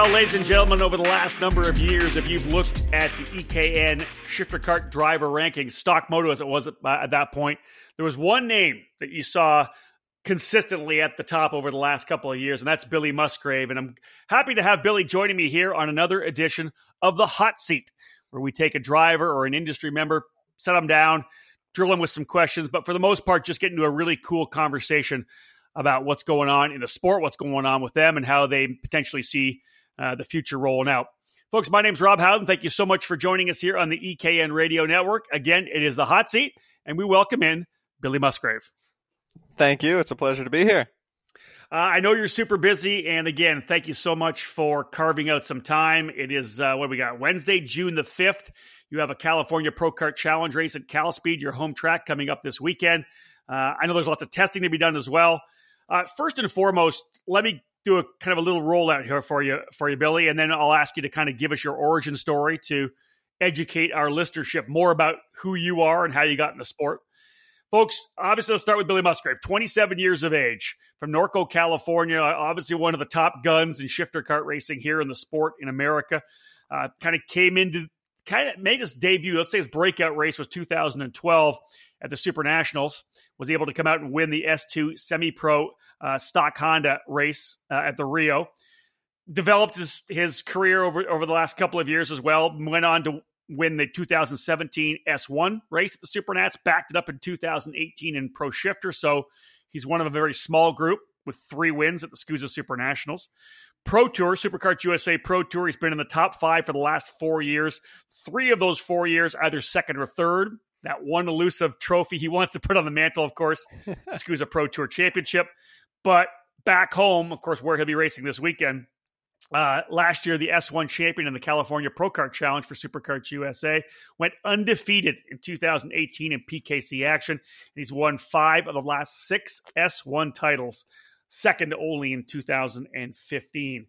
Well, ladies and gentlemen, over the last number of years, if you've looked at the EKN shifter cart driver rankings, stock moto as it was at, uh, at that point, there was one name that you saw consistently at the top over the last couple of years, and that's Billy Musgrave. And I'm happy to have Billy joining me here on another edition of the Hot Seat, where we take a driver or an industry member, set them down, drill them with some questions, but for the most part, just get into a really cool conversation about what's going on in the sport, what's going on with them, and how they potentially see uh, the future rolling out. Folks, my name's Rob Howden. Thank you so much for joining us here on the EKN Radio Network. Again, it is the hot seat, and we welcome in Billy Musgrave. Thank you. It's a pleasure to be here. Uh, I know you're super busy, and again, thank you so much for carving out some time. It is uh, what we got Wednesday, June the fifth. You have a California Pro Kart Challenge race at CalSpeed, your home track, coming up this weekend. Uh, I know there's lots of testing to be done as well. Uh, first and foremost, let me do a kind of a little rollout here for you, for you, Billy, and then I'll ask you to kind of give us your origin story to educate our listenership more about who you are and how you got in the sport. Folks, obviously, let's start with Billy Musgrave, 27 years of age from Norco, California. Obviously, one of the top guns in shifter kart racing here in the sport in America. Uh, kind of came into, kind of made his debut. Let's say his breakout race was 2012 at the Super Nationals. Was able to come out and win the S2 Semi Pro uh, stock Honda race uh, at the Rio. Developed his, his career over over the last couple of years as well. Went on to win the 2017 S1 race at the Supernats, backed it up in 2018 in Pro Shifter. So he's one of a very small group with three wins at the SKUSA Super Nationals. Pro Tour, Supercart USA Pro Tour, he's been in the top five for the last four years. Three of those four years, either second or third. That one elusive trophy he wants to put on the mantle, of course, SKUSA Pro Tour Championship. But back home, of course, where he'll be racing this weekend, uh, last year, the S1 champion in the California Pro Kart Challenge for SuperKarts USA went undefeated in 2018 in PKC action. And he's won five of the last six S1 titles, second only in 2015.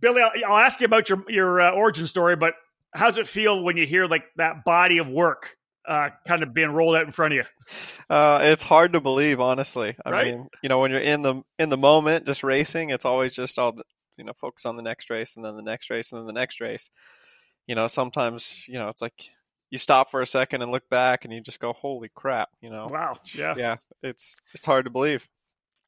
Billy, I'll, I'll ask you about your your uh, origin story, but how's it feel when you hear like that body of work uh, kind of being rolled out in front of you? Uh, it's hard to believe, honestly. I right? mean, you know, when you're in the in the moment, just racing, it's always just all the, you know focus on the next race and then the next race and then the next race you know sometimes you know it's like you stop for a second and look back and you just go holy crap you know wow yeah yeah it's it's hard to believe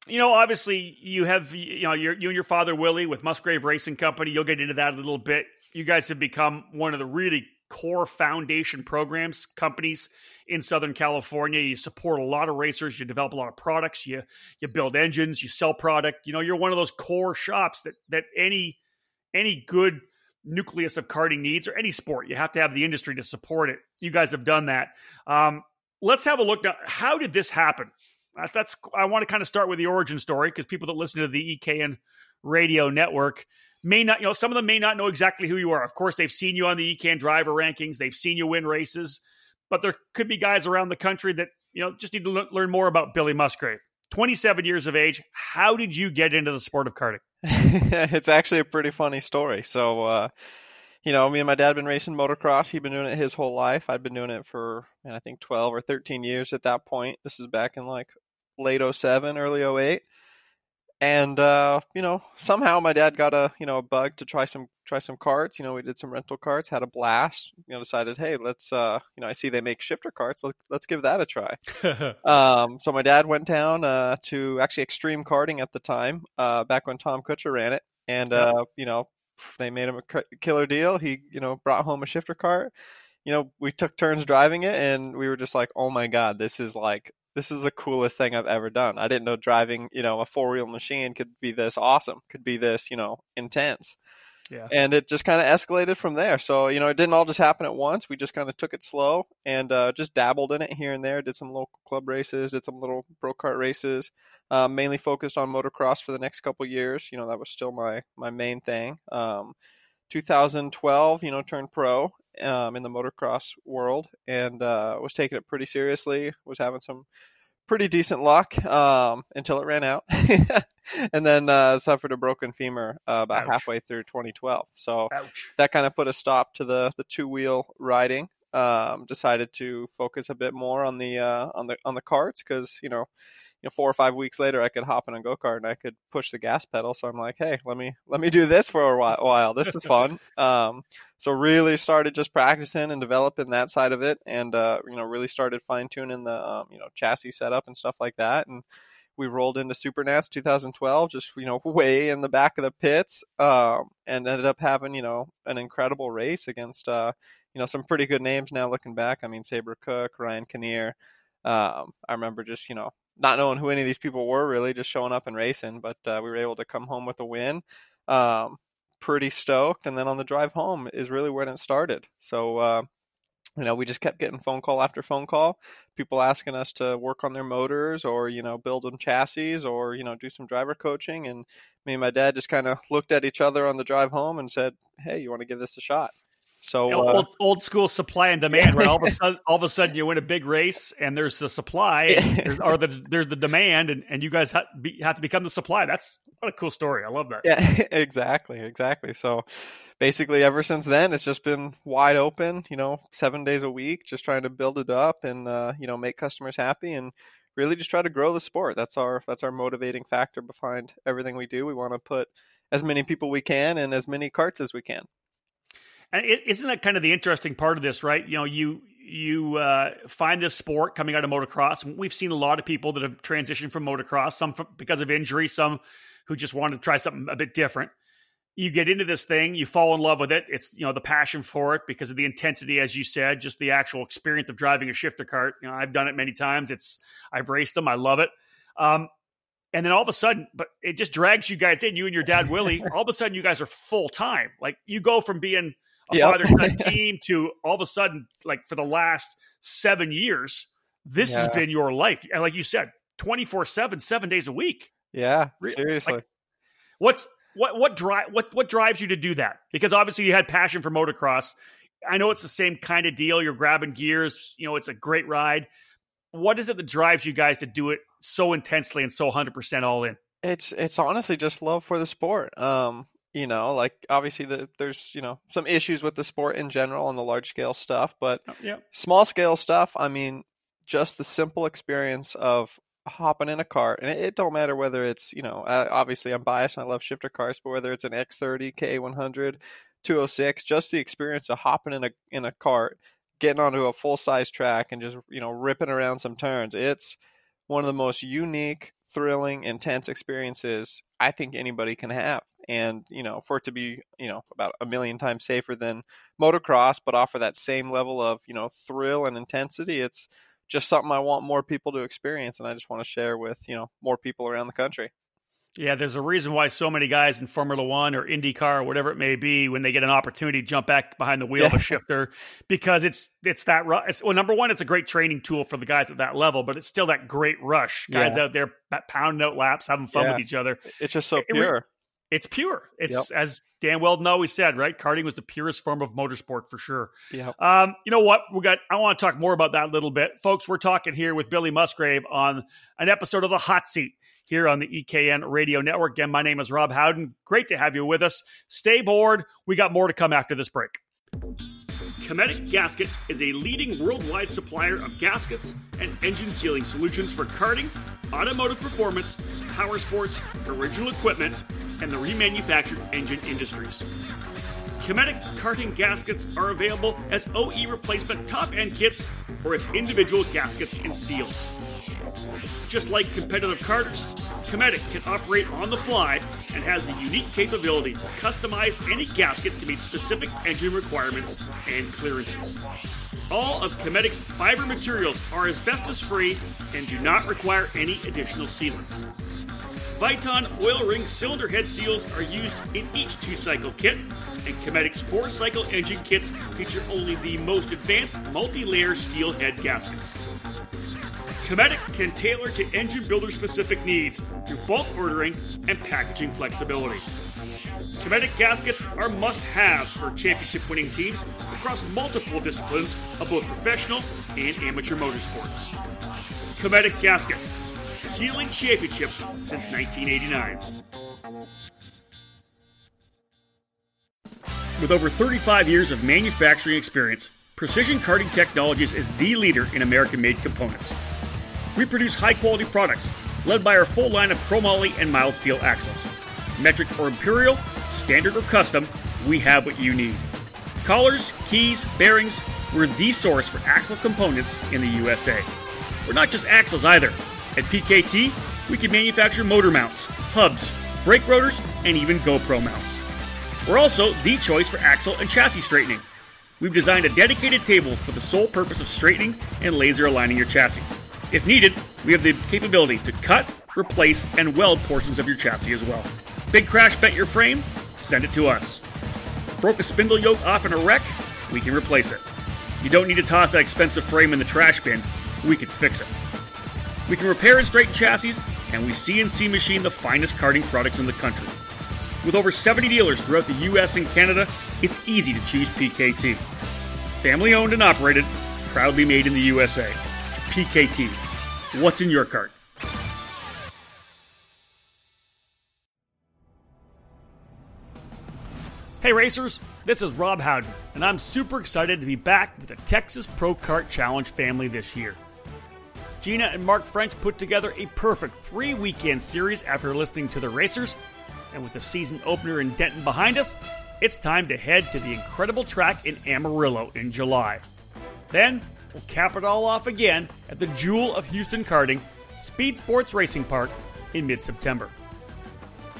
you know obviously you have you know you and your father willie with musgrave racing company you'll get into that a little bit you guys have become one of the really core foundation programs companies in Southern California. You support a lot of racers. You develop a lot of products. You you build engines. You sell product. You know, you're one of those core shops that that any any good nucleus of karting needs or any sport. You have to have the industry to support it. You guys have done that. Um, let's have a look now. How did this happen? That's that's I want to kind of start with the origin story because people that listen to the EKN radio network may not, you know, some of them may not know exactly who you are. Of course, they've seen you on the EKN driver rankings, they've seen you win races, but there could be guys around the country that, you know, just need to learn more about Billy Musgrave. 27 years of age. How did you get into the sport of karting? it's actually a pretty funny story. So, uh, you know, me and my dad been racing motocross. He'd been doing it his whole life. I'd been doing it for, man, I think 12 or 13 years at that point. This is back in like late 07, early 08 and uh, you know somehow my dad got a you know a bug to try some try some carts you know we did some rental carts had a blast you know decided hey let's uh you know i see they make shifter carts let's, let's give that a try. Um, so my dad went down uh, to actually extreme karting at the time uh, back when tom kutcher ran it. And uh, you know they made him a killer deal. He you know brought home a shifter cart you know we took turns driving it and we were just like oh my god this is like this is the coolest thing I've ever done. I didn't know driving, you know, a four wheel machine could be this awesome, could be this, you know, intense. Yeah. And it just kind of escalated from there. So, you know, it didn't all just happen at once. We just kind of took it slow and uh, just dabbled in it here and there. Did some local club races, did some little pro kart races. Uh, mainly focused on motocross for the next couple years. You know, that was still my my main thing. Um, 2012, you know, turned pro um, in the motocross world and uh, was taking it pretty seriously. Was having some pretty decent luck um, until it ran out, and then uh, suffered a broken femur uh, about Ouch. halfway through 2012. So Ouch. that kind of put a stop to the the two wheel riding. um, decided to focus a bit more on the uh, on the on the carts because you know you know, four or five weeks later, I could hop in a go kart and I could push the gas pedal. So I'm like, hey, let me let me do this for a while. This is fun. um, so really started just practicing and developing that side of it, and uh, you know, really started fine tuning the um, you know chassis setup and stuff like that. And we rolled into SuperNats 2012, just you know, way in the back of the pits, um, and ended up having you know an incredible race against uh, you know some pretty good names now looking back. I mean, Sabre Cook, Ryan Kinnear. Um, I remember just you know not knowing who any of these people were, really just showing up and racing. But uh, we were able to come home with a win. Um, pretty stoked. And then on the drive home is really when it started. So, uh, you know, we just kept getting phone call after phone call, people asking us to work on their motors or, you know, build them chassis or, you know, do some driver coaching. And me and my dad just kind of looked at each other on the drive home and said, Hey, you want to give this a shot? So uh, old, old, school supply and demand, right? All of a sudden, all of a sudden, you win a big race, and there's the supply, there's, or the there's the demand, and, and you guys have, be, have to become the supply. That's what a cool story. I love that. Yeah, exactly, exactly. So basically, ever since then, it's just been wide open. You know, seven days a week, just trying to build it up and uh, you know make customers happy and really just try to grow the sport. That's our that's our motivating factor behind everything we do. We want to put as many people we can and as many carts as we can. And isn't that kind of the interesting part of this, right? You know, you you uh, find this sport coming out of motocross. We've seen a lot of people that have transitioned from motocross, some from, because of injury, some who just wanted to try something a bit different. You get into this thing, you fall in love with it. It's you know the passion for it because of the intensity, as you said, just the actual experience of driving a shifter cart. You know, I've done it many times. It's I've raced them. I love it. Um, and then all of a sudden, but it just drags you guys in. You and your dad Willie. all of a sudden, you guys are full time. Like you go from being a yep. father son team to all of a sudden, like for the last seven years, this yeah. has been your life. And like you said, 24 7, seven days a week. Yeah, seriously. Like, what's what what drive what what drives you to do that? Because obviously you had passion for motocross. I know it's the same kind of deal. You're grabbing gears. You know, it's a great ride. What is it that drives you guys to do it so intensely and so 100 percent all in? It's it's honestly just love for the sport. Um, you know like obviously the, there's you know some issues with the sport in general and the large scale stuff but yeah. small scale stuff i mean just the simple experience of hopping in a car, and it, it don't matter whether it's you know uh, obviously i'm biased and i love shifter cars but whether it's an x30 k100 206 just the experience of hopping in a in a cart getting onto a full size track and just you know ripping around some turns it's one of the most unique thrilling intense experiences i think anybody can have and you know for it to be you know about a million times safer than motocross but offer that same level of you know thrill and intensity it's just something i want more people to experience and i just want to share with you know more people around the country yeah, there's a reason why so many guys in Formula One or IndyCar or whatever it may be, when they get an opportunity, jump back behind the wheel of a shifter because it's it's that rush. Well, number one, it's a great training tool for the guys at that level, but it's still that great rush. Guys yeah. out there pounding out laps, having fun yeah. with each other. It's just so pure. It, it's pure. It's yep. as Dan Wheldon always said, right? Karting was the purest form of motorsport for sure. Yeah. Um, you know what? We got. I want to talk more about that a little bit, folks. We're talking here with Billy Musgrave on an episode of the Hot Seat here on the EKN Radio Network. Again, my name is Rob Howden. Great to have you with us. Stay bored. We got more to come after this break. Cometic Gasket is a leading worldwide supplier of gaskets and engine sealing solutions for karting, automotive performance, power sports, original equipment, and the remanufactured engine industries. Cometic karting gaskets are available as OE replacement top end kits or as individual gaskets and seals. Just like competitive carters, Cometic can operate on the fly and has the unique capability to customize any gasket to meet specific engine requirements and clearances. All of Cometic's fiber materials are asbestos free and do not require any additional sealants. Viton oil ring cylinder head seals are used in each two cycle kit, and Cometic's four cycle engine kits feature only the most advanced multi layer steel head gaskets. Cometic can tailor to engine builder specific needs through bulk ordering and packaging flexibility. Cometic gaskets are must haves for championship winning teams across multiple disciplines of both professional and amateur motorsports. Cometic gasket, sealing championships since 1989. With over 35 years of manufacturing experience, Precision Karting Technologies is the leader in American made components. We produce high quality products led by our full line of chromoly and mild steel axles. Metric or imperial, standard or custom, we have what you need. Collars, keys, bearings, we're the source for axle components in the USA. We're not just axles either. At PKT, we can manufacture motor mounts, hubs, brake rotors, and even GoPro mounts. We're also the choice for axle and chassis straightening. We've designed a dedicated table for the sole purpose of straightening and laser aligning your chassis. If needed, we have the capability to cut, replace, and weld portions of your chassis as well. Big crash bent your frame? Send it to us. Broke a spindle yoke off in a wreck? We can replace it. You don't need to toss that expensive frame in the trash bin. We can fix it. We can repair and straighten chassis, and we CNC machine the finest karting products in the country. With over 70 dealers throughout the US and Canada, it's easy to choose PKT. Family owned and operated, proudly made in the USA. PKT. What's in your cart? Hey racers, this is Rob Howden, and I'm super excited to be back with the Texas Pro Kart Challenge family this year. Gina and Mark French put together a perfect three weekend series after listening to the racers, and with the season opener in Denton behind us, it's time to head to the incredible track in Amarillo in July. Then, we'll cap it all off again at the Jewel of Houston Karting, Speed Sports Racing Park, in mid September.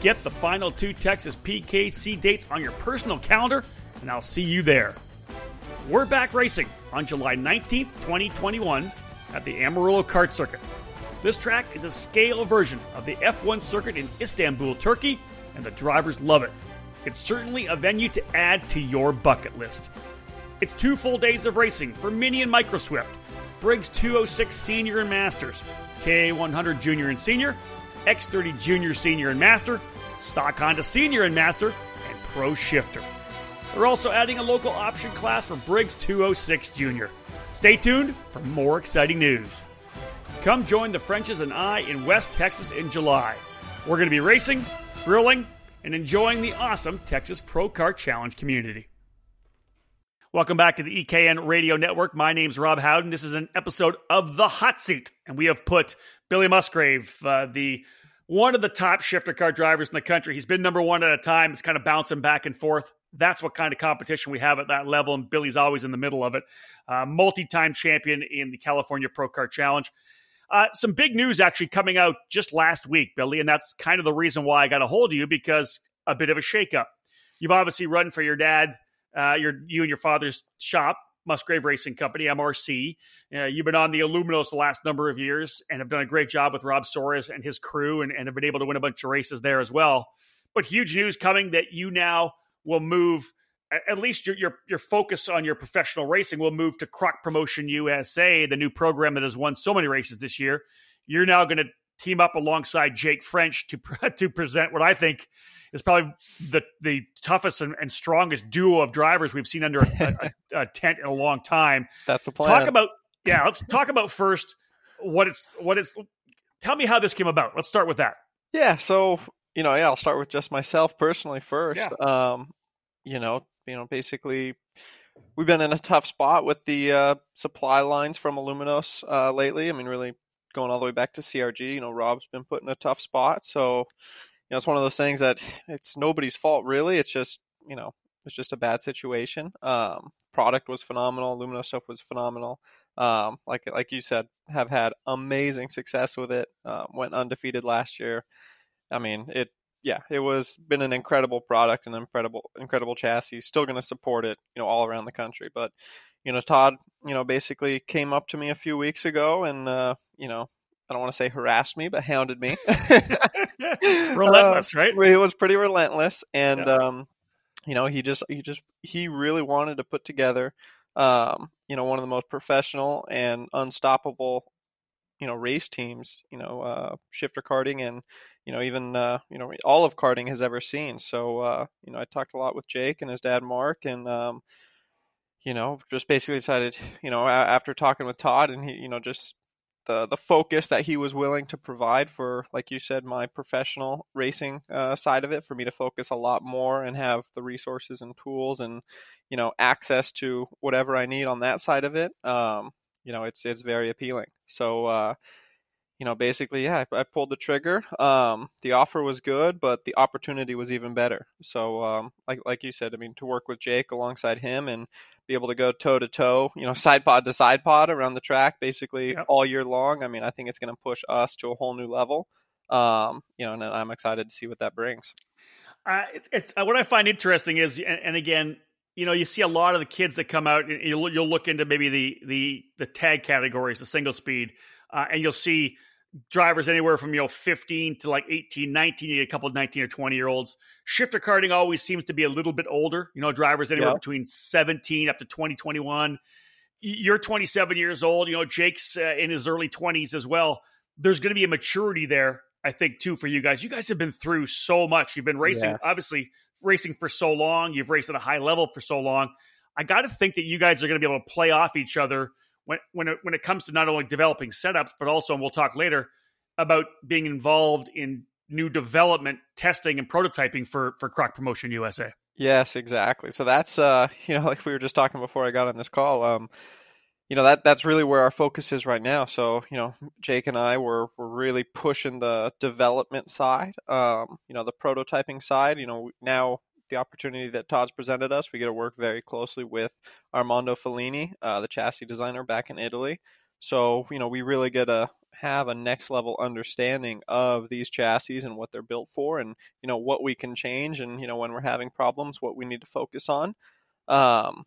Get the final two Texas PKC dates on your personal calendar, and I'll see you there. We're back racing on July 19th, 2021 at the Amarillo Kart Circuit. This track is a scale version of the F1 circuit in Istanbul, Turkey, and the drivers love it. It's certainly a venue to add to your bucket list. It's two full days of racing for Mini and Micro Swift, Briggs 206 Senior and Masters, KA100 Junior and Senior, X30 Junior, Senior, and Master, Stock Honda Senior and Master, and Pro Shifter. They're also adding a local option class for Briggs 206 Junior. Stay tuned for more exciting news. Come join the Frenches and I in West Texas in July. We're going to be racing, grilling, and enjoying the awesome Texas Pro Kart Challenge community. Welcome back to the EKN Radio Network. My name's Rob Howden. This is an episode of The Hot Seat, and we have put Billy Musgrave, uh, the one of the top shifter car drivers in the country. He's been number one at a time. It's kind of bouncing back and forth. That's what kind of competition we have at that level, and Billy's always in the middle of it. Uh, multi-time champion in the California Pro Kart Challenge. Uh, some big news actually coming out just last week, Billy, and that's kind of the reason why I got a hold of you because a bit of a shakeup. You've obviously run for your dad, uh, your you and your father's shop, Musgrave Racing Company, MRC. Uh, you've been on the Aluminos the last number of years and have done a great job with Rob Soares and his crew and, and have been able to win a bunch of races there as well. But huge news coming that you now will move at least your, your your focus on your professional racing will move to Croc Promotion USA, the new program that has won so many races this year. You're now going to team up alongside Jake French to to present what I think is probably the the toughest and, and strongest duo of drivers we've seen under a, a, a, tent in a long time. That's the plan. Talk about yeah. Let's talk about first what it's what it's. Tell me how this came about. Let's start with that. Yeah. So you know, yeah, I'll start with just myself personally first. Yeah. Um, you know, you know, basically we've been in a tough spot with the uh, supply lines from Aluminos uh, lately. I mean, really going all the way back to CRG. You know, Rob's been put in a tough spot, so you know, it's one of those things that it's nobody's fault really. It's just you know, it's just a bad situation. Um, product was phenomenal. Aluminos stuff was phenomenal. Um, like like you said, have had amazing success with it. Uh, went undefeated last year. I mean, it yeah, it was been an incredible product, an incredible incredible chassis. Still going to support it, you know, all around the country. But you know, Todd, you know, basically came up to me a few weeks ago and uh, you know, I don't want to say harassed me, but hounded me. relentless, uh, right? It was pretty relentless, and yeah. um, you know, he just he just he really wanted to put together, um, you know, one of the most professional and unstoppable you know race teams you know uh, shifter karting and you know even uh, you know all of karting has ever seen so uh, you know i talked a lot with jake and his dad mark and um, you know just basically decided you know after talking with todd and he you know just the the focus that he was willing to provide for, like you said, my professional racing uh, side of it, for me to focus a lot more and have the resources and tools and you know access to whatever I need on that side of it. Um, you know, it's it's very appealing. So uh, you know, basically, yeah, I, I pulled the trigger. Um, the offer was good, but the opportunity was even better. So, um, like like you said, I mean, to work with Jake alongside him and be able to go toe to toe, you know, side pod to side pod around the track, basically yep. all year long. I mean, I think it's going to push us to a whole new level. Um, you know, and I'm excited to see what that brings. Uh, it's what I find interesting is, and, and again, you know, you see a lot of the kids that come out. You'll, you'll look into maybe the the the tag categories, the single speed, uh, and you'll see drivers anywhere from you know 15 to like 18 19 you get a couple of 19 or 20 year olds. Shifter karting always seems to be a little bit older you know drivers anywhere between 17 up to 20 21 you're 27 years old you know jake's uh, in his early 20s as well. There's going to be a maturity there i think too for you guys. You guys have been through so much. You've been racing yes. obviously racing for so long you've raced at a high level for so long i got to think that you guys are going to be able to play off each other when when it, when it comes to not only developing setups, but also, and we'll talk later about being involved in new development, testing, and prototyping for for Croc Promotion USA. Yes, exactly. So that's uh, you know, like we were just talking before I got on this call. Um, you know that that's really where our focus is right now. So you know, Jake and I were were really pushing the development side. Um, you know, the prototyping side. You know, now the opportunity that Todd's presented us. We get to work very closely with Armando Filini, uh, the chassis designer back in Italy. So, you know, we really get to have a next level understanding of these chassis and what they're built for and, you know, what we can change and, you know, when we're having problems, what we need to focus on. Um,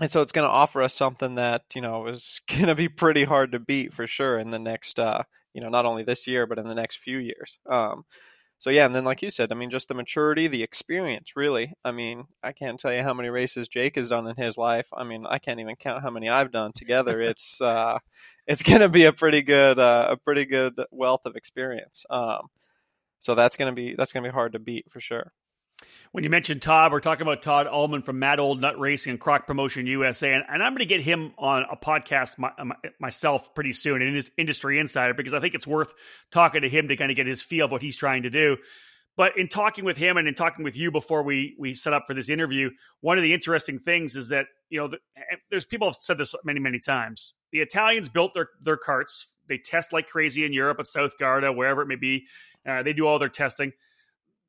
and so it's going to offer us something that, you know, is going to be pretty hard to beat for sure in the next, uh, you know, not only this year, but in the next few years. Um, so yeah, and then like you said, I mean, just the maturity, the experience, really. I mean, I can't tell you how many races Jake has done in his life. I mean, I can't even count how many I've done together. it's uh, it's going to be a pretty good uh, a pretty good wealth of experience. Um, so that's going to be that's going to be hard to beat for sure when you mentioned Todd, we're talking about Todd Ullman from Mad Old Nut Racing and Croc Promotion USA, and, and I'm going to get him on a podcast my, my, myself pretty soon, an industry insider, because I think it's worth talking to him to kind of get his feel of what he's trying to do. But in talking with him and in talking with you before we we set up for this interview, one of the interesting things is that you know the, there's people have said this many many times. The Italians built their their carts. They test like crazy in Europe at South Garda, wherever it may be. Uh, they do all their testing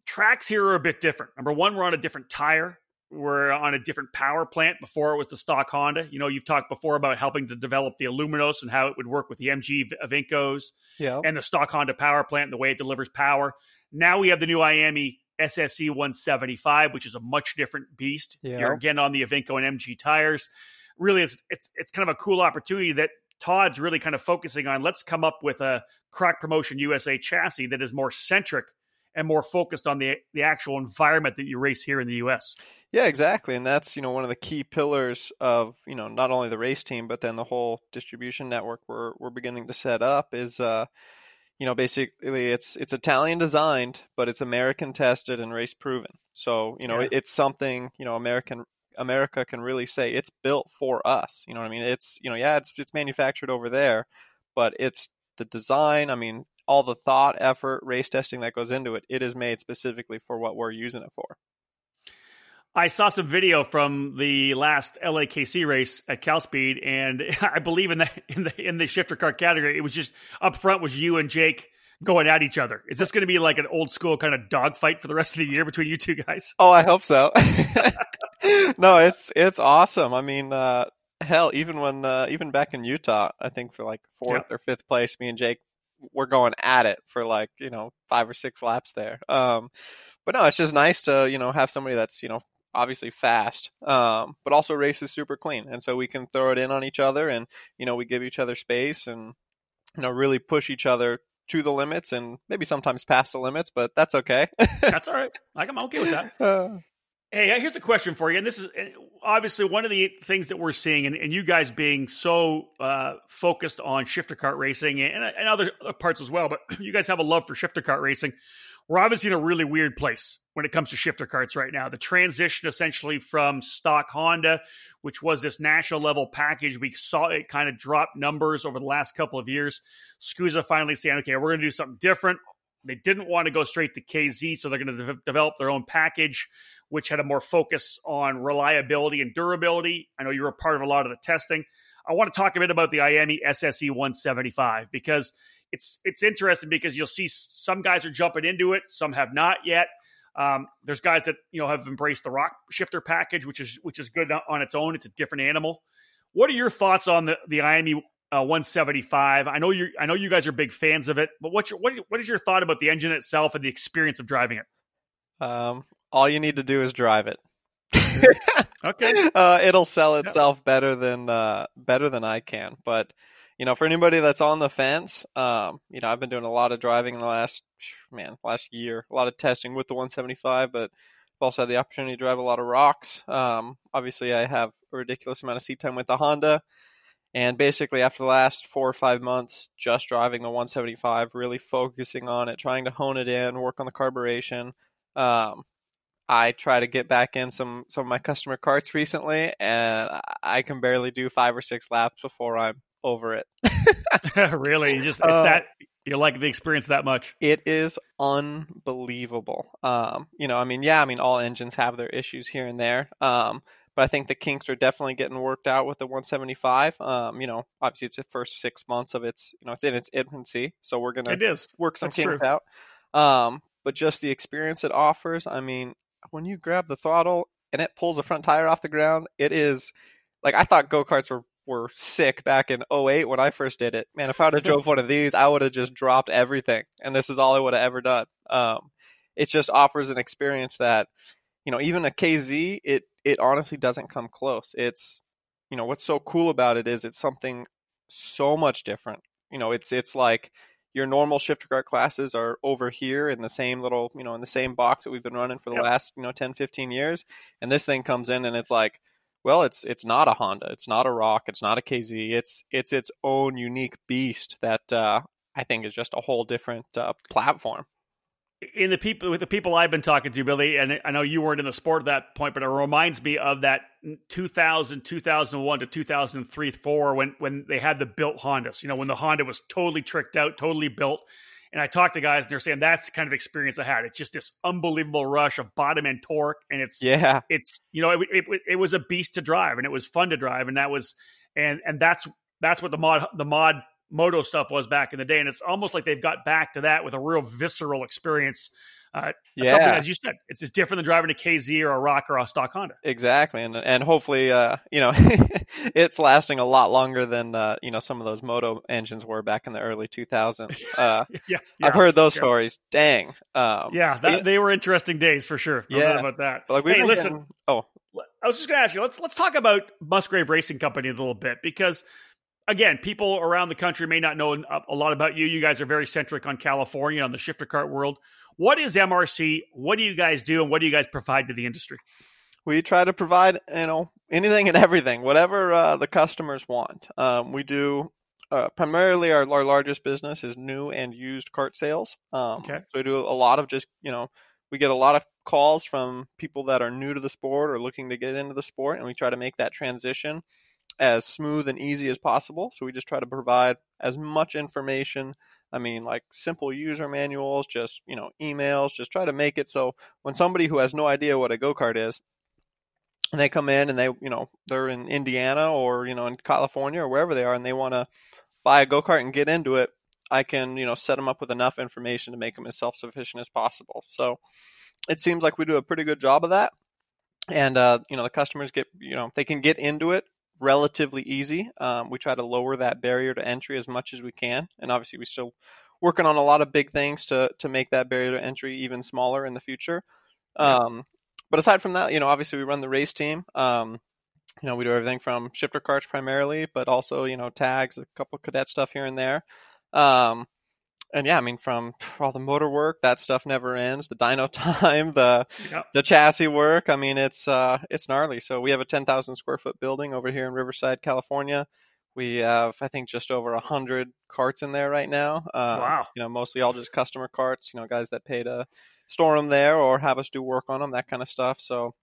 tracks here are a bit different. Number one, we're on a different tire. We're on a different power plant. Before it was the stock Honda. You know, you've talked before about helping to develop the Aluminos and how it would work with the MG uh, Vincos yeah. and the stock Honda power plant and the way it delivers power. Now we have the new IAME SSE 175, which is a much different beast. Yeah. You're again on the Evinco and MG tires. Really, it's, it's it's kind of a cool opportunity that Todd's really kind of focusing on. Let's come up with a Croc Promotion USA chassis that is more centric and more focused on the the actual environment that you race here in the U.S. Yeah, exactly, and that's you know one of the key pillars of you know not only the race team but then the whole distribution network we're we're beginning to set up is uh you know basically it's it's Italian designed but it's American tested and race proven. So you know yeah. it's something you know American America can really say it's built for us. You know what I mean? It's you know yeah it's it's manufactured over there, but it's the design. I mean all the thought, effort, race testing that goes into it, it is made specifically for what we're using it for. I saw some video from the last LAKC race at Cal Speed, and I believe in the in the in the shifter car category, it was just up front was you and Jake going at each other. Is this going to be like an old school kind of dogfight for the rest of the year between you two guys? Oh, I hope so. no, it's it's awesome. I mean, uh, hell, even when uh, even back in Utah, I think for like fourth yeah. or fifth place, me and Jake we're going at it for like you know five or six laps there. Um, but no, it's just nice to you know have somebody that's you know obviously fast, um, but also races super clean, and so we can throw it in on each other, and you know we give each other space, and you know really push each other to the limits, and maybe sometimes past the limits, but that's okay. that's all right. I'm okay with that. Uh, Hey, here's a question for you, and this is obviously one of the things that we're seeing, and, and you guys being so uh, focused on shifter cart racing and, and other, parts as well. But you guys have a love for shifter cart racing. we're obviously in a really weird place when it comes to shifter carts right now. The transition essentially from stock Honda, which was this national level package, we saw it kind of drop numbers over the last couple of years. SKUSA finally saying, okay, we're going to do something different. They didn't want to go straight to KZ, so they're going to de- develop their own package, which had a more focus on reliability and durability. I know you were a part of a lot of the testing. I want to talk a bit about the IAME SSE 175 because it's it's interesting because you'll see some guys are jumping into it, some have not yet. Um, there's guys that you know have embraced the ROK shifter package, which is which is good on its own. It's a different animal. What are your thoughts on the the IAME uh, 175? I know you I know you guys are big fans of it, but what's your, what what is your thought about the engine itself and the experience of driving it? Um, all you need to do is drive it. okay, uh, it'll sell itself yep. better than uh, better than I can, but you know, for anybody that's on the fence, um, you know, I've been doing a lot of driving in the last man last year, a lot of testing with the 175, but I've also had the opportunity to drive a lot of ROKs. Um, obviously, I have a ridiculous amount of seat time with the Honda, and basically after the last four or five months, just driving the 175, really focusing on it, trying to hone it in, work on the carburation. Um, I try to get back in some some of my customer carts recently, and I can barely do five or six laps before I'm over it. really, you just it's uh, that you like the experience that much. It is unbelievable. Um, you know, I mean, yeah, I mean, all engines have their issues here and there. Um, but I think the kinks are definitely getting worked out with the 175. Um, you know, obviously it's the first six months of its, you know, it's in its infancy, so we're gonna it is. work some That's kinks true. out. Um, but just the experience it offers. I mean, when you grab the throttle and it pulls the front tire off the ground, it is like I thought go karts were were sick back in 08 when I first did it. Man, if I would have drove one of these, I would have just dropped everything, and this is all I would have ever done. Um, it just offers an experience that, you know, even a KZ, it it honestly doesn't come close. It's, you know, what's so cool about it is it's something so much different. You know, it's it's like your normal shifter cart classes are over here in the same little, you know, in the same box that we've been running for the yep. last, you know, 10, 15 years. And this thing comes in and it's like, well, it's it's not a Honda, it's not a ROK, it's not a KZ. It's it's its own unique beast that uh, I think is just a whole different uh, platform. In the people with the people I've been talking to, Billy, and I know you weren't in the sport at that point, but it reminds me of that 2000, 2001 to 2003, four when when they had the built Hondas. You know, when the Honda was totally tricked out, totally built and I talked to guys, and they're saying that's the kind of experience I had. It's just this unbelievable rush of bottom end torque, and it's yeah, it's you know, it, it, it was a beast to drive, and it was fun to drive, and that was and and that's that's what the mod the mod moto stuff was back in the day, and it's almost like they've got back to that with a real visceral experience uh, yeah. something as you said, it's just different than driving a KZ or a ROK or a stock Honda. Exactly, and and hopefully, uh, you know, it's lasting a lot longer than uh, you know some of those moto engines were back in the early 2000s. Uh, yeah, yeah, I've heard those yeah. stories. Dang. Um, yeah, that, they were interesting days for sure. No yeah, about that. But like, hey, listen. Getting, oh, I was just going to ask you. Let's let's talk about Musgrave Racing Company a little bit because again, people around the country may not know a lot about you. You guys are very centric on California, on the shifter cart world. What is MRC? What do you guys do, and what do you guys provide to the industry? We try to provide, you know, anything and everything, whatever uh, the customers want. Um, we do uh, primarily our, our largest business is new and used cart sales. Um, okay. So we do a lot of just, you know, we get a lot of calls from people that are new to the sport or looking to get into the sport, and we try to make that transition as smooth and easy as possible. So we just try to provide as much information I mean, like simple user manuals, just, you know, emails, just try to make it so when somebody who has no idea what a go kart is, and they come in and they, you know, they're in Indiana or, you know, in California or wherever they are and they want to buy a go kart and get into it, I can, you know, set them up with enough information to make them as self sufficient as possible. So it seems like we do a pretty good job of that. And, uh, you know, the customers get, you know, they can get into it relatively easy. Um, we try to lower that barrier to entry as much as we can, and obviously we're still working on a lot of big things to to make that barrier to entry even smaller in the future. Um, but aside from that, you know, obviously we run the race team. Um, you know, we do everything from shifter carts primarily, but also you know tags, a couple cadet stuff here and there. Um, and yeah, I mean, from all the motor work, that stuff never ends. The dyno time, the yep. the chassis work. I mean, it's uh, it's gnarly. So we have a ten thousand square foot building over here in Riverside, California. We have, I think, just over a hundred carts in there right now. Uh, wow! You know, mostly all just customer carts. You know, guys that pay to store them there or have us do work on them, that kind of stuff. So,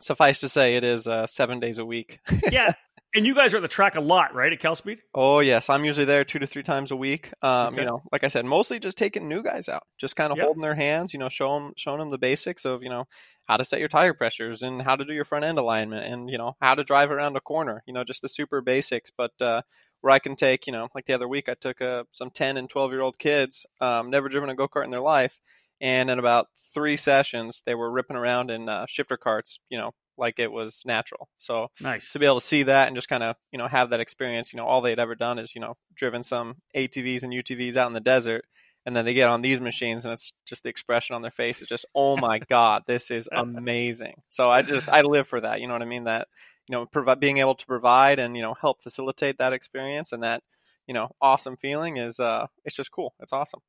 suffice to say, it is uh, seven days a week. yeah, and you guys are at the track a lot, right? At Cal Speed? Oh yes, I'm usually there two to three times a week. Um, okay. You know, like I said, mostly just taking new guys out, just kind of yep. holding their hands. You know, show them, showing them the basics of you know how to set your tire pressures and how to do your front end alignment and you know how to drive around a corner. You know, just the super basics. But uh, where I can take, you know, like the other week, I took uh, some 10 and 12 year old kids, um, never driven a go kart in their life, and in about three sessions, they were ripping around in uh, shifter carts. You know, like it was natural. So nice to be able to see that and just kind of you know have that experience. You know, all they'd ever done is you know driven some ATVs and UTVs out in the desert, and then they get on these machines and it's just the expression on their face is just oh my god, this is amazing. So I just I live for that. You know what I mean? That you know provi- being able to provide and you know help facilitate that experience and that you know awesome feeling is uh it's just cool. It's awesome.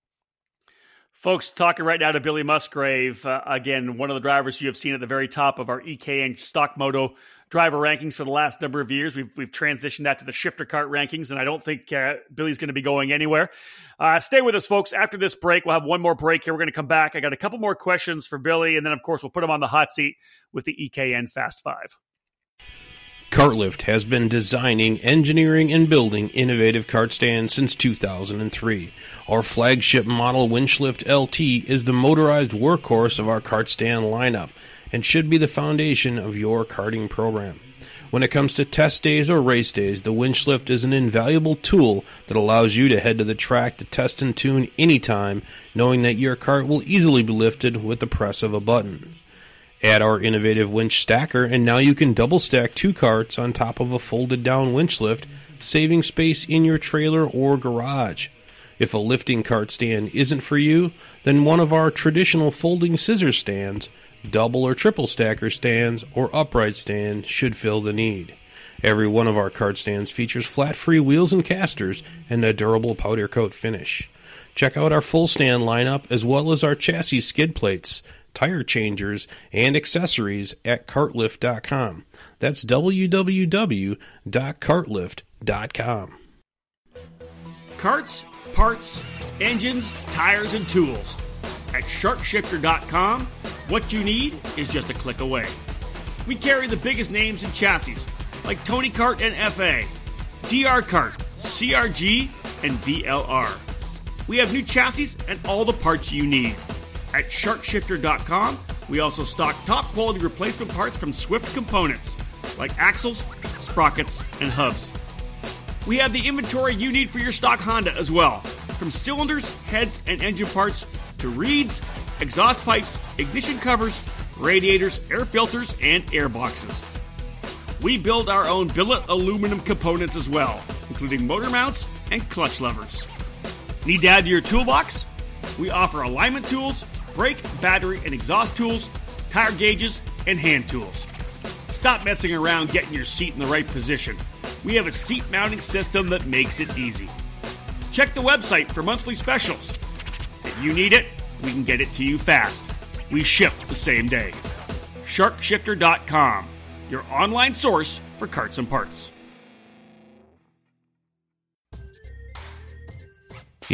Folks, talking right now to Billy Musgrave. Uh, again, one of the drivers you have seen at the very top of our EKN Stock Moto driver rankings for the last number of years. We've, we've transitioned that to the shifter cart rankings, and I don't think uh, Billy's going to be going anywhere. Uh, stay with us, folks. After this break, we'll have one more break here. We're going to come back. I got a couple more questions for Billy, and then, of course, we'll put him on the hot seat with the EKN Fast Five. Cartlift has been designing, engineering, and building innovative cart stands since 2003. Our flagship model Winchlift LT is the motorized workhorse of our cart stand lineup and should be the foundation of your karting program. When it comes to test days or race days, the Winchlift is an invaluable tool that allows you to head to the track to test and tune anytime, knowing that your cart will easily be lifted with the press of a button. Add our innovative winch stacker, and now you can double stack two carts on top of a folded down winch lift, saving space in your trailer or garage. If a lifting cart stand isn't for you, then one of our traditional folding scissor stands, double or triple stacker stands, or upright stand should fill the need. Every one of our cart stands features flat free wheels and casters and a durable powder coat finish. Check out our full stand lineup as well as our chassis skid plates tire changers, and accessories at cartlift.com. That's www.cartlift.com. Carts, parts, engines, tires, and tools. At sharkshifter.com, what you need is just a click away. We carry the biggest names in chassis, like Tony Kart and FA, DR Kart, CRG, and VLR. We have new chassis and all the parts you need at sharkshifter.com. We also stock top quality replacement parts from Swift Components, like axles, sprockets, and hubs. We have the inventory you need for your stock Honda as well, from cylinders, heads, and engine parts to reeds, exhaust pipes, ignition covers, radiators, air filters, and air boxes. We build our own billet aluminum components as well, including motor mounts and clutch levers. Need to add to your toolbox? We offer alignment tools, brake, battery, and exhaust tools, tire gauges, and hand tools. Stop messing around getting your seat in the right position. We have a seat mounting system that makes it easy. Check the website for monthly specials. If you need it, we can get it to you fast. We ship the same day. Sharkshifter.com, your online source for carts and parts.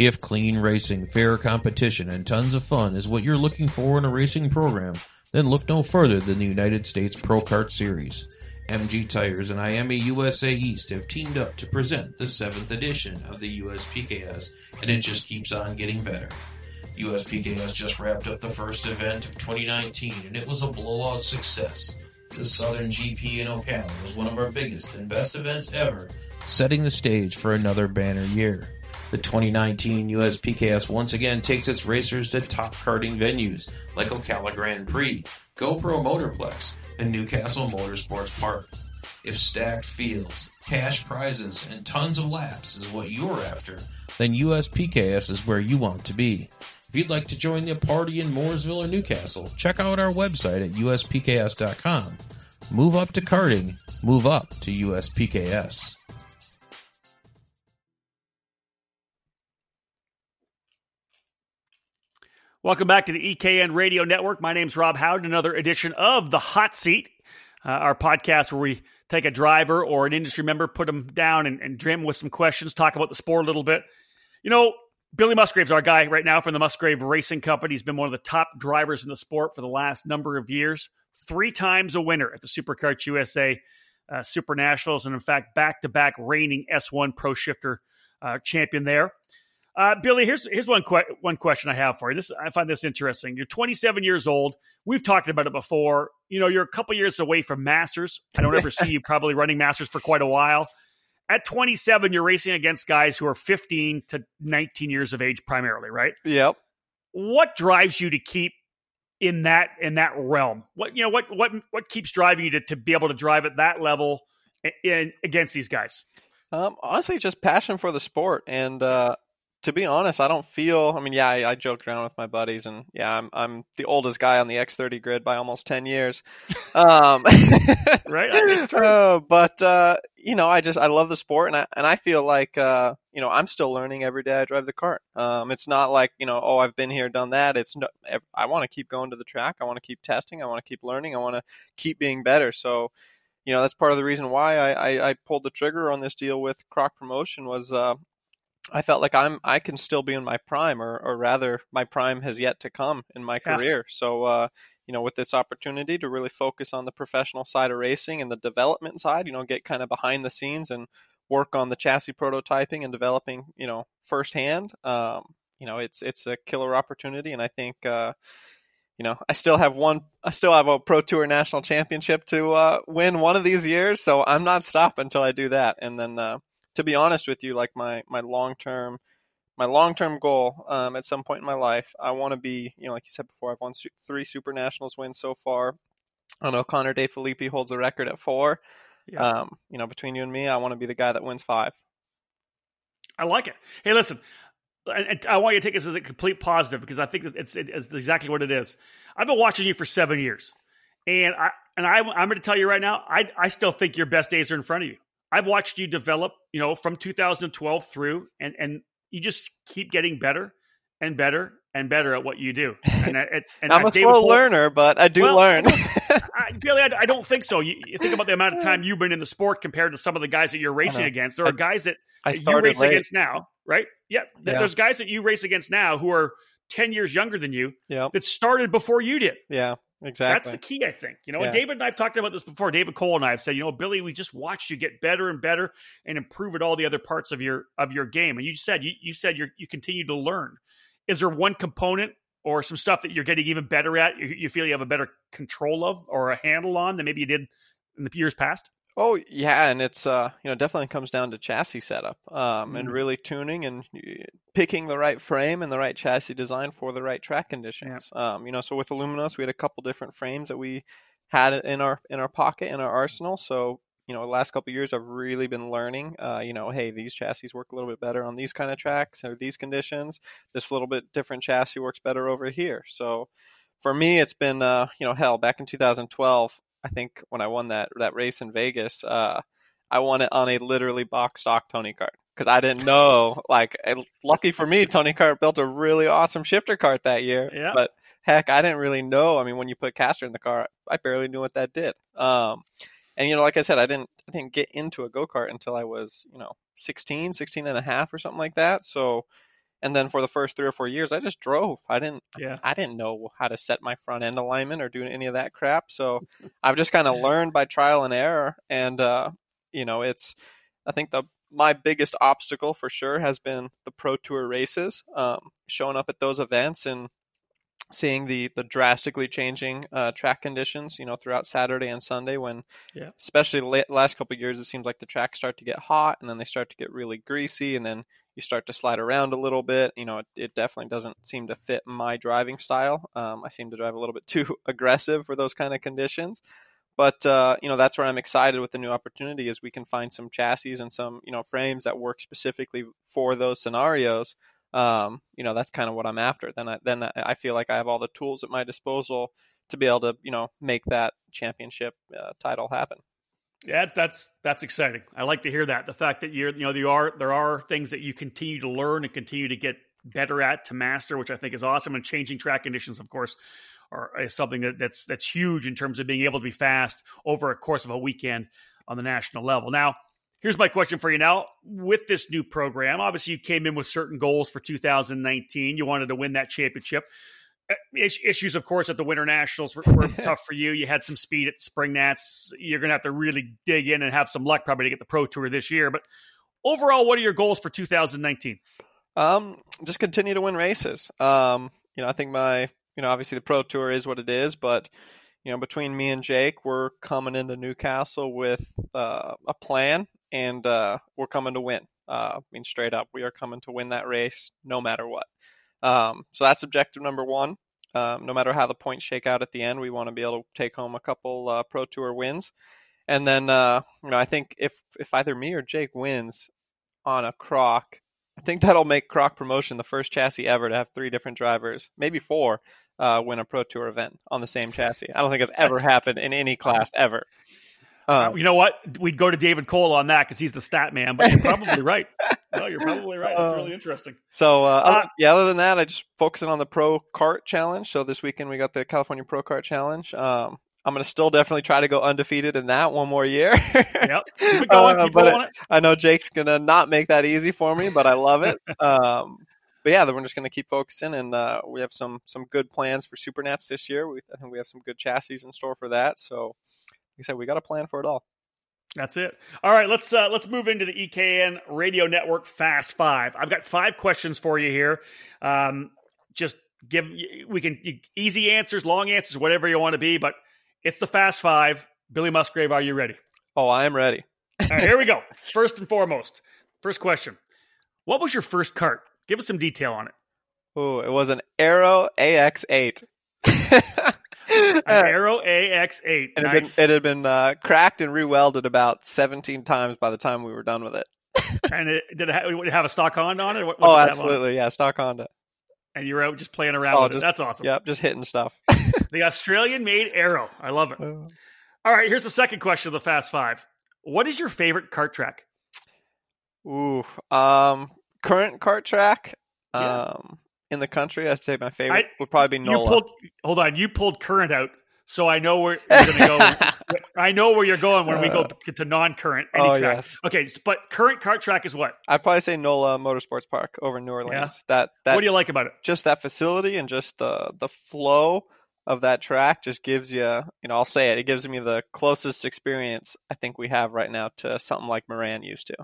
If clean racing, fair competition, and tons of fun is what you're looking for in a racing program, then look no further than the United States Pro Kart Series. MG Tires and IAME USA East have teamed up to present the seventh edition of the USPKS, and it just keeps on getting better. USPKS just wrapped up the first event of 2019, and it was a blowout success. The Southern GP in Ocala was one of our biggest and best events ever, setting the stage for another banner year. The 2019 USPKS once again takes its racers to top karting venues like Ocala Grand Prix, GoPro Motorplex, and Newcastle Motorsports Park. If stacked fields, cash prizes, and tons of laps is what you're after, then USPKS is where you want to be. If you'd like to join the party in Mooresville or Newcastle, check out our website at uspks.com. Move up to karting, move up to USPKS. Welcome back to the EKN Radio Network. My name's Rob Howden, another edition of The Hot Seat. uh, our podcast where we take a driver or an industry member, put them down, and, and with some questions, talk about the sport a little bit. You know, Billy Musgrave's our guy right now from the Musgrave Racing Company. He's been one of the top drivers in the sport for the last number of years. Three times a winner at the SuperKarts USA uh, Super Nationals, and in fact, back to back reigning S1 Pro Shifter uh, champion there. Uh, Billy, here's here's one que- one question I have for you. This I find this interesting. You're 27 years old. We've talked about it before. You know, you're a couple years away from Masters. I don't ever see you probably running Masters for quite a while. At 27, you're racing against guys who are 15 to 19 years of age, primarily, right? Yep. What drives you to keep in that in that realm? What you know what what what keeps driving you to, to be able to drive at that level in, in against these guys? Um, honestly, just passion for the sport, and uh, to be honest, I don't feel. I mean, yeah, I, I joked around with my buddies, and yeah, I'm I'm the oldest guy on the X30 grid by almost ten years. Um, right, it's true. Uh, but uh, you know, I just I love the sport, and I and I feel like uh, you know I'm still learning every day I drive the cart. Um, it's not like you know, oh, I've been here, done that. It's no, I want to keep going to the track. I want to keep testing. I want to keep learning. I want to keep being better. So you know that's part of the reason why I, I, I, pulled the trigger on this deal with Croc Promotion was uh, I felt like I'm I can still be in my prime, or or rather, my prime has yet to come in my Yeah. career. So, uh, you know, with this opportunity to really focus on the professional side of racing and the development side, you know, get kind of behind the scenes and work on the chassis prototyping and developing, you know, firsthand. Um, you know, it's it's a killer opportunity, and I think. Uh, you know, I still have one. I still have a Pro Tour National Championship to uh, win one of these years, so I'm not stopping until I do that. And then, uh, to be honest with you, like my my long term my long term goal um, at some point in my life, I want to be, you know, like you said before, I've won su- three Super Nationals wins so far. I know Connor De Filippi holds the record at four. Yeah. Um, you know, between you and me, I want to be the guy that wins five. I like it. Hey, listen, and, and I want you to take this as a complete positive because I think it's it's exactly what it is. I've been watching you for seven years, and I and I, I'm going to tell you right now, I I still think your best days are in front of you. I've watched you develop, you know, from 2012 through, and and you just keep getting better and better and better at what you do. And, and, and I'm a David slow Pol- learner, but I do Well, learn. I, Billy, I, I don't think so. You, you think about the amount of time uh. you've been in the sport compared to some of the guys that you're racing against. There are I- guys that you race late. against now, right? Yeah, Yeah. there's guys that you race against now who are ten years younger than you Yep. that started before you did. Yeah. That's the key, I think. You know, and David and I've talked about this before. David Cole and I have said, you know, Billy, we just watched you get better and better and improve at all the other parts of your of your game. And you said you you said you you continue to learn. Is there one component or some stuff that you're getting even better at? You, you feel you have a better control of or a handle on than maybe you did in the years past? Oh yeah, and it's uh you know definitely comes down to chassis setup, um, and Mm. really tuning and uh, picking the right frame and the right chassis design for the right track conditions. Um, you know, so with Illuminos, we had a couple different frames that we had in our in our pocket in our arsenal. So you know, the last couple of years, I've really been learning. Uh, you know, hey, these chassis work a little bit better on these kind of tracks or these conditions. This little bit different chassis works better over here. So for me, it's been uh, you know, hell, back in 2012. I think when I won that that race in Vegas, uh, I won it on a literally box stock Tony kart because I didn't know. Like, lucky for me, Tony Kart built a really awesome shifter cart that year. Yeah. But heck, I didn't really know. I mean, when you put caster in the car, I barely knew what that did. Um, and you know, like I said, I didn't I didn't get into a go kart until I was you know 16, 16 and a half or something like that. So. And then for the first three or four years, I just drove. I didn't Yeah. I didn't know how to set my front end alignment or do any of that crap. So I've just kind of learned by trial and error. And, uh, you know, it's, I think the, my biggest obstacle for sure has been the pro tour races, um, showing up at those events and seeing the, the drastically changing, uh, track conditions, you know, throughout Saturday and Sunday when, Yeah. especially the last couple of years, it seems like the tracks start to get hot and then they start to get really greasy and then you start to slide around a little bit. You know, it, it definitely doesn't seem to fit my driving style. Um, I seem to drive a little bit too aggressive for those kind of conditions. But uh, you know, that's where I'm excited with the new opportunity is we can find some chassis and some you know frames that work specifically for those scenarios. Um, you know, that's kind of what I'm after. Then I then I- feel like I have all the tools at my disposal to be able to you know make that championship uh, title happen. Yeah, that's that's exciting. I like to hear that. The fact that you're, you know, there are there are things that you continue to learn and continue to get better at to master, which I think is awesome. And changing track conditions, of course, are is something that, that's that's huge in terms of being able to be fast over a course of a weekend on the national level. Now, here's my question for you now. With this new program, obviously you came in with certain goals for 2019. You wanted to win that championship. Uh, issues, of course, at the Winter Nationals were, were tough for you. You had some speed at Spring Nats. You're going to have to really dig in and have some luck probably to get the Pro Tour this year. But overall, what are your goals for 2019? Um, just continue to win races. Um, you know, I think my, you know, obviously the Pro Tour is what it is, but you know, between me and Jake, we're coming into New Castle with uh, a plan, and uh, we're coming to win. Uh, I mean, straight up, we are coming to win that race no matter what. Um, so that's objective number one. Um, no matter how the points shake out at the end, we want to be able to take home a couple uh, Pro Tour wins. And then, uh, you know, I think if if either me or Jake wins on a croc, I think that'll make Croc Promotion the first chassis ever to have three different drivers, maybe four, uh, win a Pro Tour event on the same chassis. I don't think it's ever That's, happened in any class ever. Um, you know what? We'd go to David Cole on that because he's the stat man. But you're probably right. No, you're probably right. That's really interesting. So, uh, uh, yeah. Other than that, I just focusing on the Pro Kart Challenge. So this weekend we got the California Pro Kart Challenge. Um, I'm going to still definitely try to go undefeated in that one more year. yep. Keep going. Uh, keep it, I know Jake's going to not make that easy for me, but I love it. um, but yeah, we're just going to keep focusing, and uh, we have some some good plans for Supernats this year. We, I think we have some good chassis in store for that. So I said, we got a plan for it all. That's it. All right, let's uh, let's move into the EKN Radio Network Fast Five. I've got five questions for you here. Um, just give we can easy answers, long answers, whatever you want to be, but it's the Fast Five. Billy Musgrave, are you ready? Oh, I am ready. All right, here we go. First and foremost, first question: What was your first cart? Give us some detail on it. Oh, it was an Arrow AX8. An Arrow AX8. And nice. it had been, it had been uh, cracked and rewelded about 17 times by the time we were done with it. and it, did it have, it have a stock Honda on it? What, what oh, absolutely. Yeah, stock Honda. And you were out just playing around oh, with just, it. That's awesome. Yep, just hitting stuff. the Australian made Arrow. I love it. Uh. All right, here's the second question of the Fast Five. What is your favorite kart track? Ooh, um, current kart track. Yeah. Um, in the country, I'd say my favorite I, would probably be NOLA. Pulled, hold on, you pulled current out, so I know where you're going to go. I know where you're going when we go uh, to non-current any oh, track. Yes. Okay, but current kart track is what? I'd probably say NOLA Motorsports Park over in New Orleans. Yeah. That that. What do you like about it? Just that facility and just the the flow of that track just gives you, you know, I'll say it, it gives me the closest experience I think we have right now to something like Moran used to.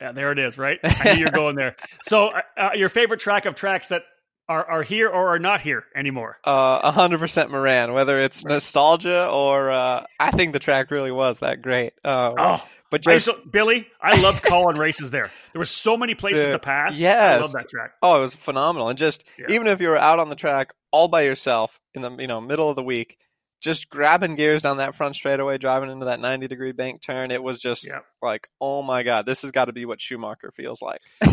Yeah, there it is, right? I knew you're going there. So, uh, uh, your favorite track of tracks that are, are here or are not here anymore? Uh, 100% Moran, whether it's right. nostalgia or uh, I think the track really was that great. Um, oh, but just I, Billy, I loved calling races there. There were so many places the, to pass. Yes, I love that track. Oh, it was phenomenal. And just yeah. even if you were out on the track all by yourself in the you know middle of the week, just grabbing gears down that front straightaway, driving into that 90 degree bank turn. It was just yep. like, oh my God, this has got to be what Schumacher feels like.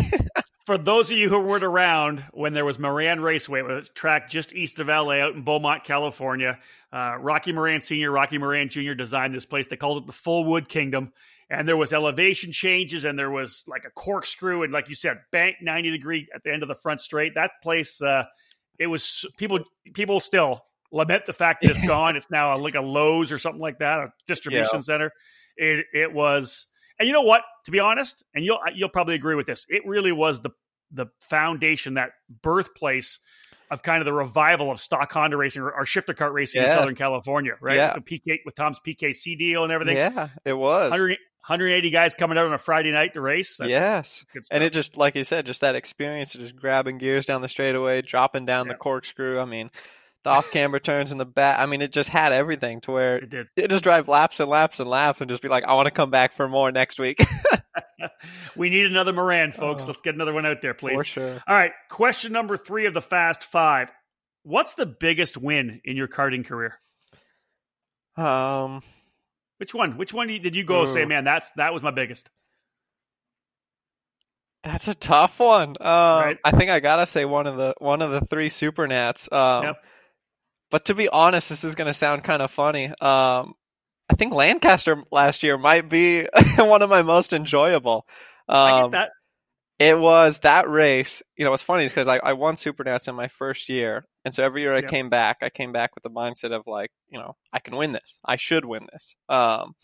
For those of you who weren't around when there was Moran Raceway, a track just east of LA out in Beaumont, California, uh, Rocky Moran Sr., Rocky Moran Jr. designed this place. They called it the Fullwood Kingdom. And there was elevation changes and there was like a corkscrew and like you said, bank 90 degree at the end of the front straight. That place, uh, it was people, people still lament the fact that it's gone. It's now a, like a Lowe's or something like that, a distribution yeah. center. It it was, and you know what? To be honest, and you'll you'll probably agree with this. It really was the the foundation, that birthplace of kind of the revival of stock Honda racing or, or shifter kart racing yes. in Southern California, right? Yeah. With, the PK, with Tom's PKC deal and everything. Yeah, it was. 100, 180 guys coming out on a Friday night to race. That's yes. And it just, like you said, just that experience of just grabbing gears down the straightaway, dropping down yeah. the corkscrew. I mean, the off-camera turns in the back. I mean, it just had everything to where it did. It just drive laps and laps and laps and just be like, I want to come back for more next week. we need another Moran, folks. Oh, Let's get another one out there, please. For sure. All right. Question number three of the Fast Five. What's the biggest win in your karting career? Um, which one? Which one did you go ooh. say, man, that's that was my biggest? That's a tough one. Um, right. I think I gotta say one of the one of the three Supernats. Um, yep. But to be honest, this is going to sound kind of funny. Um, I think Lancaster last year might be one of my most enjoyable. Um, I get that. It was that race. You know, what's funny is because I, I won Supernats in my first year, And so every year I came back, I came back with the mindset of like, you know, I can win this. I should win this. Um,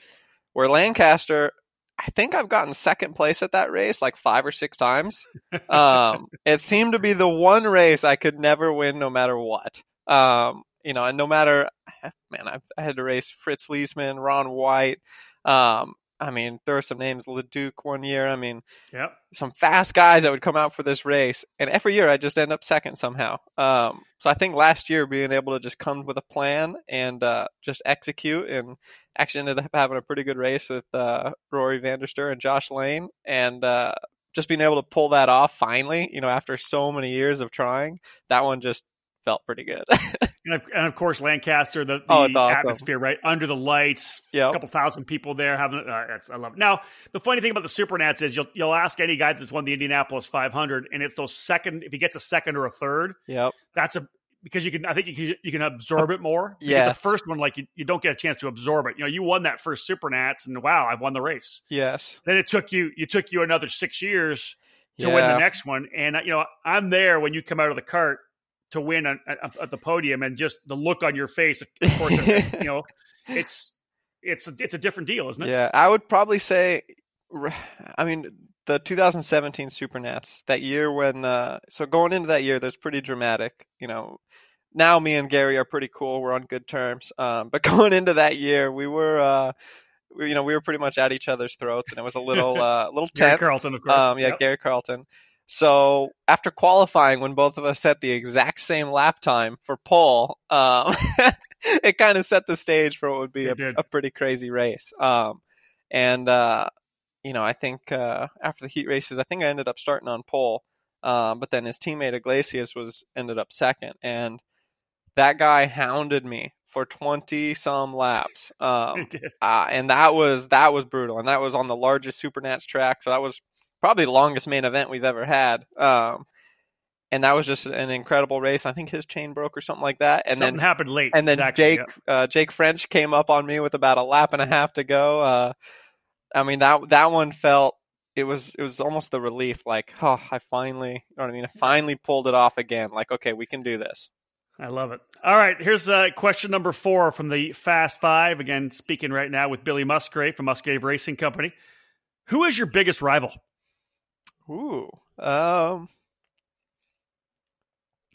where Lancaster, I think I've gotten second place at that race like five or six times. Um, it seemed to be the one race I could never win no matter what. Um, you know, and no matter, man, I've, I had to race Fritz Leesman, Ron White. Um, I mean, there were some names, Leduc one year. I mean, Yep. some fast guys that would come out for this race, and every year I just end up second somehow. Um, so I think last year being able to just come with a plan and uh, just execute, and actually ended up having a pretty good race with uh, Rory van der Steur and Josh Lane, and uh, just being able to pull that off finally, you know, after so many years of trying, that one just felt pretty good. And of, and of course, Lancaster, the, the Oh, awesome. atmosphere, right under the lights, a couple thousand people there having. Uh, that's, I love it. Now, the funny thing about the Super Nats is you'll you'll ask any guy that's won the Indianapolis 500, and it's those second. If he gets a second or a third, Yep. that's a because you can. I think you can you can absorb it more. Because Yes. the first one, like you, you don't get a chance to absorb it. You know, you won that first Super Nats, and wow, I've won the race. Yes. Then it took you you took you another six years to win the next one. And uh, you know, I'm there when you come out of the cart to win at, at, at the podium, and just the look on your face. Of course, you know, it's it's a, it's a different deal, isn't it? Yeah, I would probably say, I mean, the 2017 Super Nats that year when, uh, so going into that year, there's pretty dramatic. You know, now me and Gary are pretty cool. We're on good terms. Um, but going into that year, we were, uh, we, you know, we were pretty much at each other's throats, and it was a little, uh, little Gary tense. Carlton, of course. Um, yeah, Yep. Gary Carlton. So after qualifying, when both of us set the exact same lap time for pole, um, it kind of set the stage for what would be a, a pretty crazy race. Um, and uh, you know, I think uh, after the heat races, I think I ended up starting on pole, um, but then his teammate Iglesias was ended up second, and that guy hounded me for twenty some laps. Um, uh, and that was that was brutal, and that was on the largest Supernats track, so that was probably the longest main event we've ever had. Um, and that was just an incredible race. I think his chain broke or something like that, and Something then happened late. and then exactly, Jake yeah. uh, Jake French came up on me with about a lap and a half to go. Uh, I mean that that one felt it was it was almost the relief, like oh I finally you know what I mean I finally pulled it off again. Like okay we can do this. I love it. All right, here's uh, question number four from the Fast Five. Again, speaking right now with Billy Musgrave from Musgrave Racing Company. Who is your biggest rival? Ooh. Um.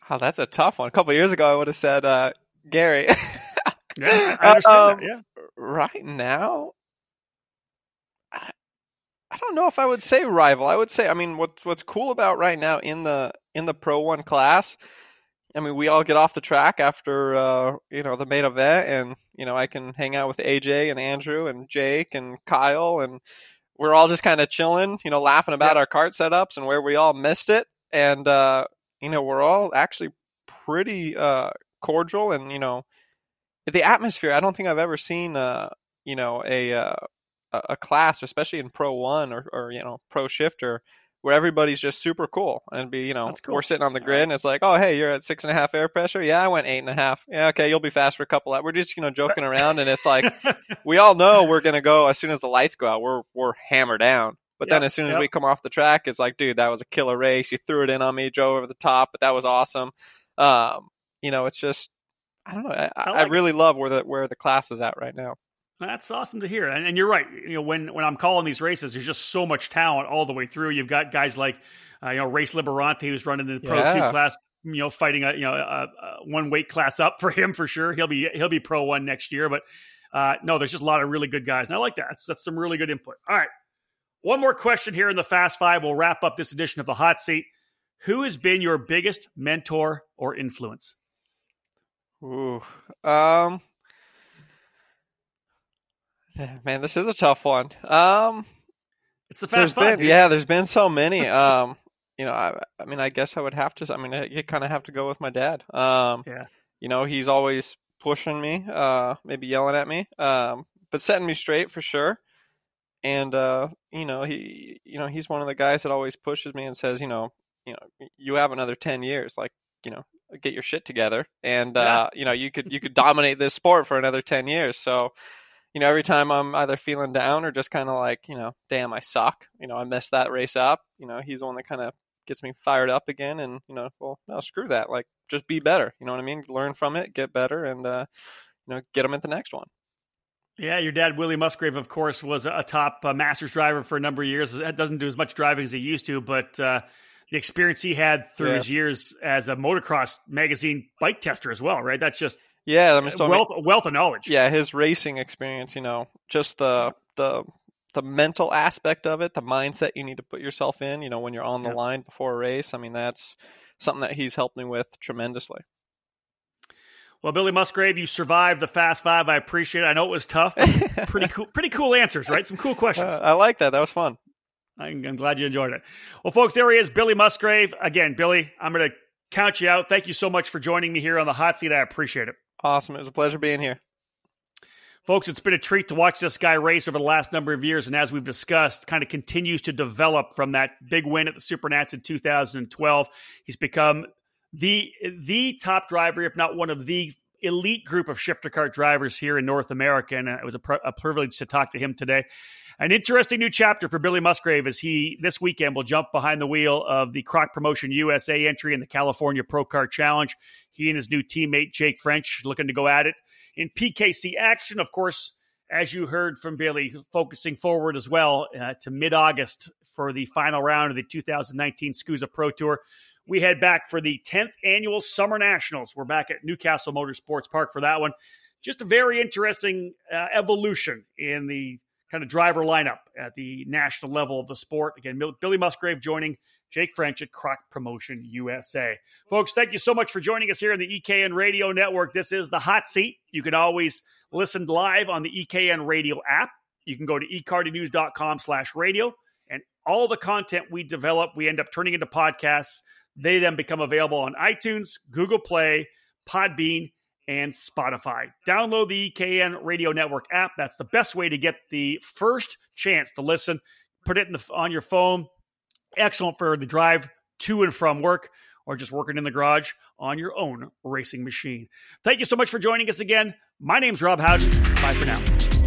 Oh, that's a tough one. A couple years ago, I would have said uh, Gary. Yeah, I understand Um, that. Yeah, right now, I, I don't know if I would say rival. I would say, I mean, what's what's cool about right now in the in the Pro One class. I mean, we all get off the track after uh, you know the main event, and you know I can hang out with AJ and Andrew and Jake and Kyle, and we're all just kind of chilling, you know, laughing about Yeah. our cart setups and where we all missed it, and uh, you know we're all actually pretty uh, cordial, and you know the atmosphere. I don't think I've ever seen uh, you know a uh, a a class, especially in Pro One or, or you know Pro Shifter, where everybody's just super cool and be you know cool. we're sitting on the grid right. and it's like oh hey you're at six and a half air pressure yeah I went eight and a half yeah okay you'll be fast for a couple hours. We're just you know joking around and it's like we all know we're gonna go as soon as the lights go out. We're we're hammered down. But then as soon as yep. we come off the track, it's like, dude, that was a killer race. You threw it in on me, drove over the top, but that was awesome. Um, you know, it's just I don't know. I, I I, like it. really love where the where the class is at right now. That's awesome to hear. And, and you're right. You know, when when I'm calling these races, there's just so much talent all the way through. You've got guys like, uh, you know, Race Liberante who's running the Pro Yeah. Two class. You know, fighting a you know a, a one weight class up for him for sure. He'll be he'll be Pro One next year. But uh, no, there's just a lot of really good guys, and I like that. That's, that's some really good input. All right, one more question here in the Fast Five. We'll wrap up this edition of the Hot Seat. Who has been your biggest mentor or influence? Ooh, um, man, this is a tough one. Um, It's the Fast Five. been yeah, there's been so many. Um, you know, I, I mean, I guess I would have to. I mean, I, you kind of have to go with my dad. Um, Yeah. you know, he's always pushing me, uh, maybe yelling at me, um, but setting me straight for sure. And uh, you know, he, you know, he's one of the guys that always pushes me and says, you know, you know, you have another ten years, like, you know, get your shit together, and Yeah. uh, you know, you could you could dominate this sport for another ten years. So, you know, every time I'm either feeling down or just kind of like, you know, damn, I suck. You know, I messed that race up. You know, he's the one that kind of gets me fired up again. And you know, well, no, screw that. Like, just be better. You know what I mean? Learn from it, get better, and uh, you know, get them at the next one. Yeah, your dad, Willie Musgrave, of course, was a top uh, Masters driver for a number of years. That doesn't do as much driving as he used to, but uh, the experience he had through his years as a motocross magazine bike tester as well, right? That's just yeah, I mean, wealth, a wealth of knowledge. Yeah, his racing experience, you know, just the the the mental aspect of it, the mindset you need to put yourself in, you know, when you're on the line before a race. I mean, that's something that he's helped me with tremendously. Well, Billy Musgrave, you survived the Fast Five. I appreciate it. I know it was tough. pretty cool, pretty cool answers, right? Some cool questions. Uh, I like that. That was fun. I'm, I'm glad you enjoyed it. Well, folks, there he is, Billy Musgrave. Again, Billy, I'm going to count you out. Thank you so much for joining me here on the hot seat. I appreciate it. Awesome. It was a pleasure being here. Folks, it's been a treat to watch this guy race over the last number of years. And as we've discussed, kind of continues to develop from that big win at the Supernats in 2012. He's become the the top driver, if not one of the elite group of shifter cart drivers here in North America. And it was a, pr- a privilege to talk to him today. An interesting new chapter for Billy Musgrave as he this weekend will jump behind the wheel of the Croc Promotion USA entry in the California Pro Car Challenge. He and his new teammate Jake French looking to go at it in PKC action. Of course, as you heard from Billy, focusing forward as well uh, to mid August for the final round of the 2019 SKUSA Pro Tour. We head back for the 10th annual Summer Nationals. We're back at New Castle Motorsports Park for that one. Just a very interesting uh, evolution in the kind of driver lineup at the national level of the sport. Again, Billy Musgrave joining Jake French at Croc Promotion USA. Folks, thank you so much for joining us here on the EKN Radio Network. This is the hot seat. You can always listen live on the EKN Radio app. You can go to ekartingnews.com slash radio. And all the content we develop, we end up turning into podcasts. They then become available on iTunes, Google Play, Podbean, and Spotify. Download the EKN Radio Network app. That's the best way to get the first chance to listen. Put it the, on your phone, excellent for the drive to and from work or just working in the garage on your own racing machine. Thank you so much for joining us again. My name's Rob Howden. Bye for now.